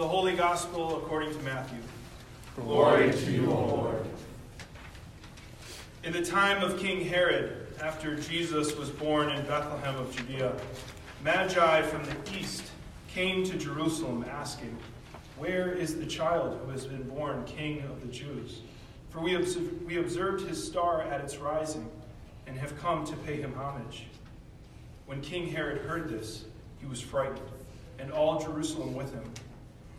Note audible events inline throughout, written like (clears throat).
The Holy Gospel according to Matthew. Glory to you, O Lord. In the time of King Herod, after Jesus was born in Bethlehem of Judea, Magi from the east came to Jerusalem asking, Where is the child who has been born King of the Jews? For we, observed, we observed his star at its rising and have come to pay him homage. When King Herod heard this, he was frightened, and all Jerusalem with him.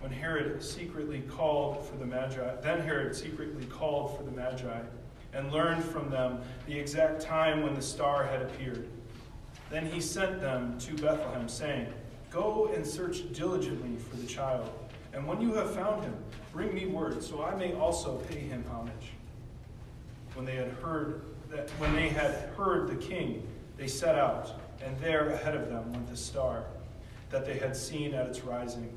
When Herod secretly called for the Magi, then Herod secretly called for the Magi and learned from them the exact time when the star had appeared. Then he sent them to Bethlehem, saying, Go and search diligently for the child, and when you have found him, bring me word, so I may also pay him homage. When they had heard that when they had heard the king, they set out, and there ahead of them went the star that they had seen at its rising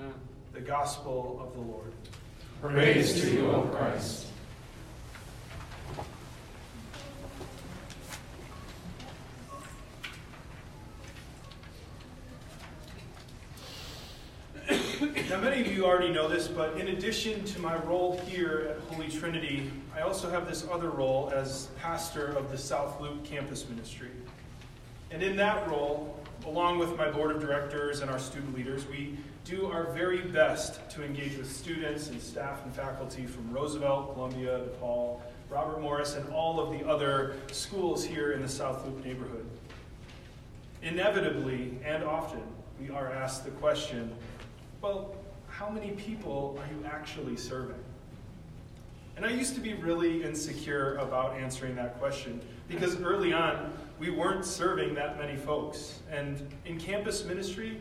Amen. The Gospel of the Lord. Praise to you, O Christ. Now, many of you already know this, but in addition to my role here at Holy Trinity, I also have this other role as pastor of the South Loop campus ministry. And in that role, along with my board of directors and our student leaders, we do our very best to engage with students and staff and faculty from Roosevelt, Columbia, DePaul, Robert Morris, and all of the other schools here in the South Loop neighborhood. Inevitably and often, we are asked the question well, how many people are you actually serving? And I used to be really insecure about answering that question because early on, we weren't serving that many folks. And in campus ministry,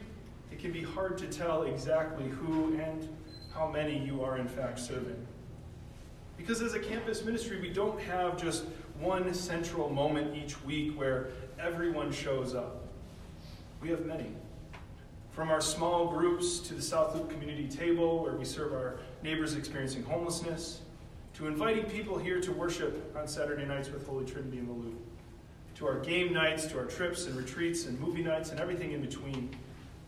it can be hard to tell exactly who and how many you are in fact serving. Because as a campus ministry, we don't have just one central moment each week where everyone shows up. We have many. From our small groups to the South Loop Community Table, where we serve our neighbors experiencing homelessness, to inviting people here to worship on Saturday nights with Holy Trinity in the Loop, to our game nights, to our trips and retreats and movie nights and everything in between.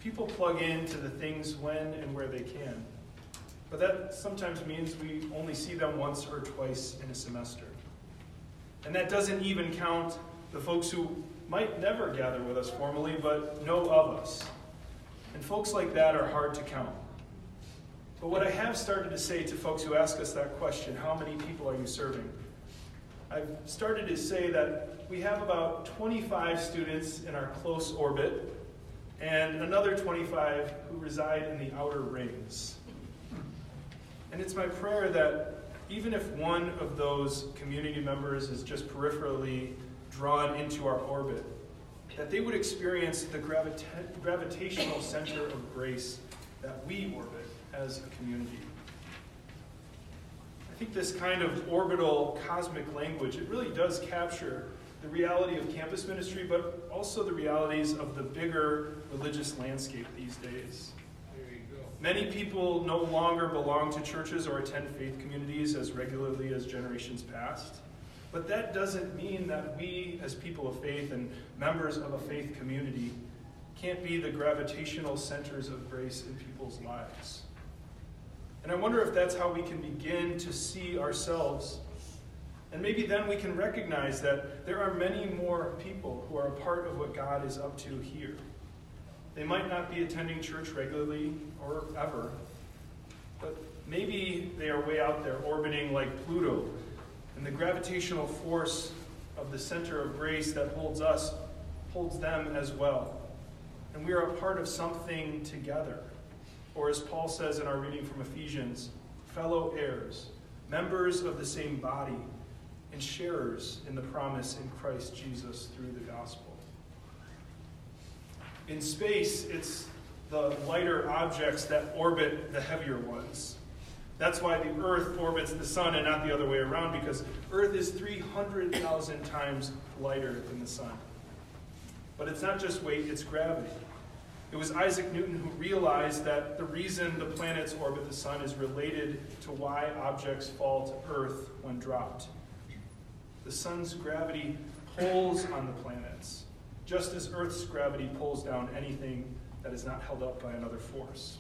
People plug in to the things when and where they can. But that sometimes means we only see them once or twice in a semester. And that doesn't even count the folks who might never gather with us formally, but know of us. And folks like that are hard to count. But what I have started to say to folks who ask us that question, how many people are you serving? I've started to say that we have about 25 students in our close orbit and another 25 who reside in the outer rings. And it's my prayer that even if one of those community members is just peripherally drawn into our orbit, that they would experience the gravita- gravitational center of grace that we orbit as a community. I think this kind of orbital cosmic language, it really does capture the reality of campus ministry, but also the realities of the bigger religious landscape these days. Many people no longer belong to churches or attend faith communities as regularly as generations past. But that doesn't mean that we, as people of faith and members of a faith community, can't be the gravitational centers of grace in people's lives. And I wonder if that's how we can begin to see ourselves. And maybe then we can recognize that there are many more people who are a part of what God is up to here. They might not be attending church regularly or ever, but maybe they are way out there orbiting like Pluto And the gravitational force of the center of grace that holds us holds them as well. And we are a part of something together. Or as Paul says in our reading from Ephesians, fellow heirs, members of the same body, and sharers in the promise in Christ Jesus through the gospel. In space, it's the lighter objects that orbit the heavier ones. That's why the Earth orbits the Sun and not the other way around, because Earth is 300,000 times lighter than the Sun. But it's not just weight, it's gravity. It was Isaac Newton who realized that the reason the planets orbit the Sun is related to why objects fall to Earth when dropped. The Sun's gravity pulls on the planets, just as Earth's gravity pulls down anything that is not held up by another force.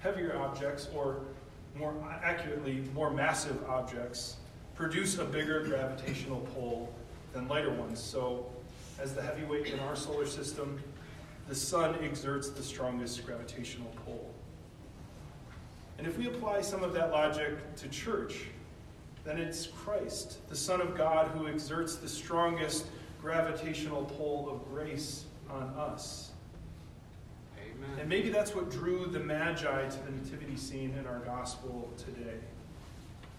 Heavier objects, or more accurately, more massive objects, produce a bigger gravitational pull than lighter ones. So, as the heavyweight in our solar system, the sun exerts the strongest gravitational pull. And if we apply some of that logic to church, then it's Christ, the Son of God, who exerts the strongest gravitational pull of grace on us. Amen. And maybe that's what drew the Magi to the nativity scene in our gospel today.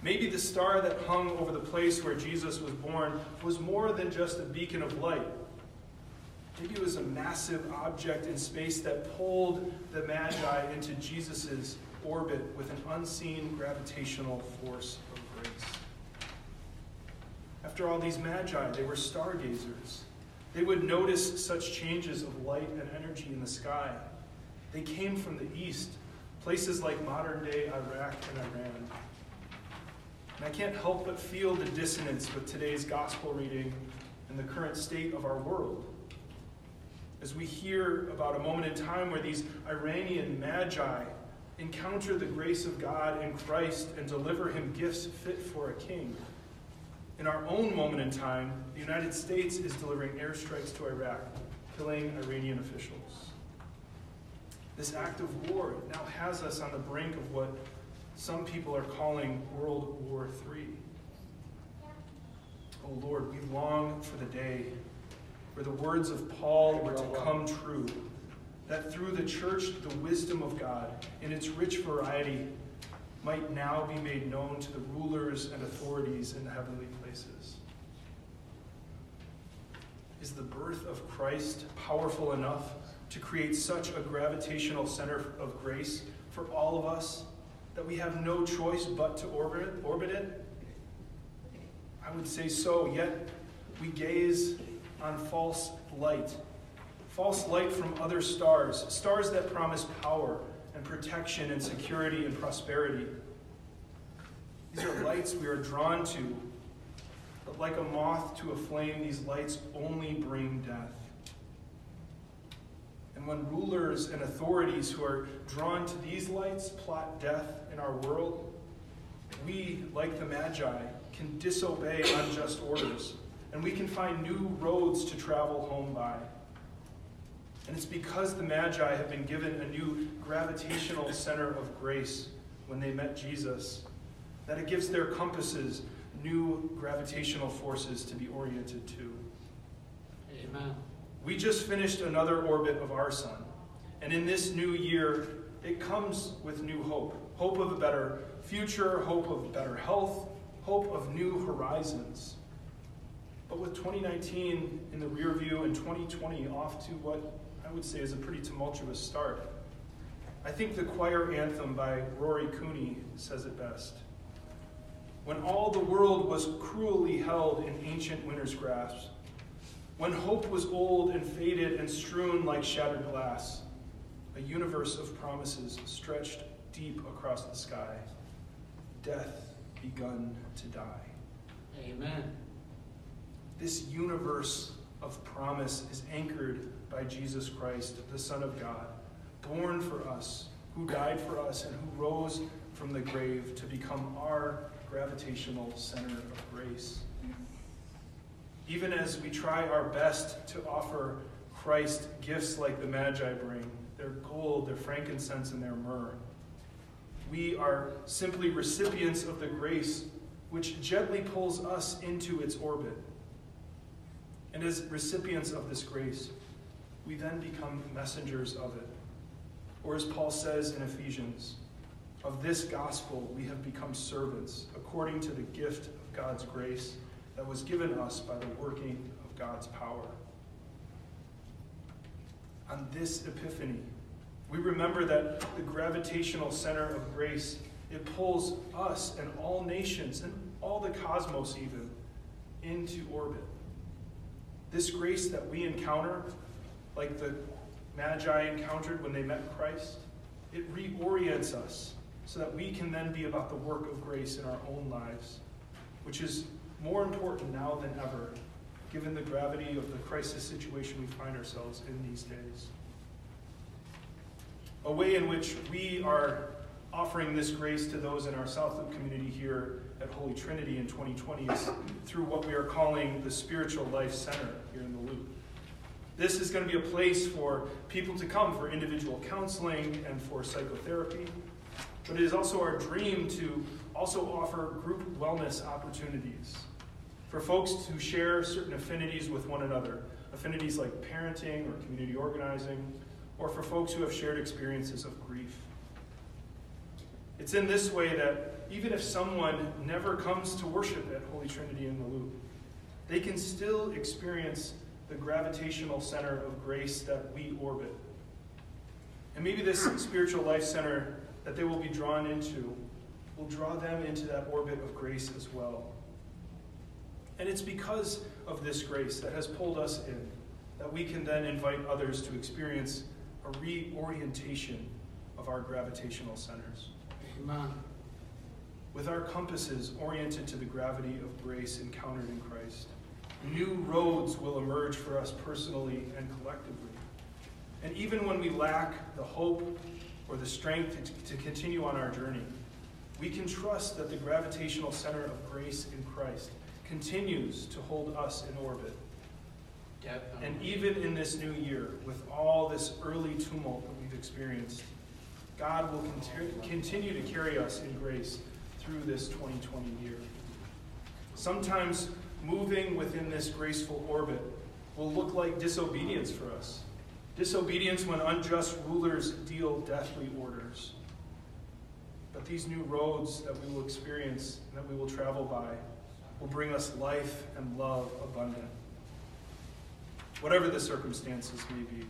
Maybe the star that hung over the place where Jesus was born was more than just a beacon of light. Maybe it was a massive object in space that pulled the Magi into Jesus' orbit with an unseen gravitational force of grace. After all, these Magi, they were stargazers. They would notice such changes of light and energy in the sky. They came from the east, places like modern day Iraq and Iran. And I can't help but feel the dissonance with today's gospel reading and the current state of our world as we hear about a moment in time where these Iranian magi encounter the grace of God in Christ and deliver him gifts fit for a king. In our own moment in time, the United States is delivering airstrikes to Iraq, killing Iranian officials. This act of war now has us on the brink of what some people are calling World War III. Oh Lord, we long for the day where the words of Paul were to come true, that through the church, the wisdom of God, in its rich variety, might now be made known to the rulers and authorities in the heavenly places. Is the birth of Christ powerful enough to create such a gravitational center of grace for all of us that we have no choice but to orbit, orbit it? I would say so, yet we gaze on false light. False light from other stars, stars that promise power and protection and security and prosperity. These are lights we are drawn to, but like a moth to a flame, these lights only bring death. And when rulers and authorities who are drawn to these lights plot death in our world, we, like the Magi, can disobey unjust orders and we can find new roads to travel home by. And it's because the Magi have been given a new gravitational center of grace when they met Jesus that it gives their compasses new gravitational forces to be oriented to. Amen. We just finished another orbit of our sun. And in this new year, it comes with new hope hope of a better future, hope of better health, hope of new horizons. But with 2019 in the rear view and 2020 off to what I would say is a pretty tumultuous start, I think the choir anthem by Rory Cooney says it best. When all the world was cruelly held in ancient winter's grasp, when hope was old and faded and strewn like shattered glass, a universe of promises stretched deep across the sky, death begun to die. Amen. This universe of promise is anchored by Jesus Christ, the Son of God, born for us, who died for us, and who rose from the grave to become our gravitational center of grace. Even as we try our best to offer Christ gifts like the Magi bring their gold, their frankincense, and their myrrh we are simply recipients of the grace which gently pulls us into its orbit. And as recipients of this grace, we then become messengers of it. Or as Paul says in Ephesians, of this gospel we have become servants according to the gift of God's grace that was given us by the working of God's power. On this epiphany, we remember that the gravitational center of grace it pulls us and all nations and all the cosmos even into orbit. This grace that we encounter, like the Magi encountered when they met Christ, it reorients us so that we can then be about the work of grace in our own lives, which is more important now than ever, given the gravity of the crisis situation we find ourselves in these days. A way in which we are offering this grace to those in our South community here at Holy Trinity in 2020 is through what we are calling the Spiritual Life Center here in the Loop. This is going to be a place for people to come for individual counseling and for psychotherapy. But it is also our dream to also offer group wellness opportunities for folks who share certain affinities with one another, affinities like parenting or community organizing, or for folks who have shared experiences of grief. It's in this way that even if someone never comes to worship at Holy Trinity in the Loop, they can still experience the gravitational center of grace that we orbit. And maybe this (clears throat) spiritual life center that they will be drawn into will draw them into that orbit of grace as well. And it's because of this grace that has pulled us in that we can then invite others to experience a reorientation of our gravitational centers. Amen. With our compasses oriented to the gravity of grace encountered in Christ, new roads will emerge for us personally and collectively. And even when we lack the hope or the strength to, to continue on our journey, we can trust that the gravitational center of grace in Christ continues to hold us in orbit. Definitely. And even in this new year, with all this early tumult that we've experienced, God will continue to carry us in grace through this 2020 year. Sometimes moving within this graceful orbit will look like disobedience for us. Disobedience when unjust rulers deal deathly orders. But these new roads that we will experience and that we will travel by will bring us life and love abundant. Whatever the circumstances may be,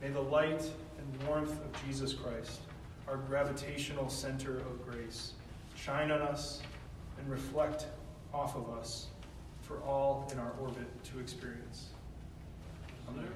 may the light and warmth of Jesus Christ, our gravitational center of grace, shine on us and reflect off of us for all in our orbit to experience. Amen.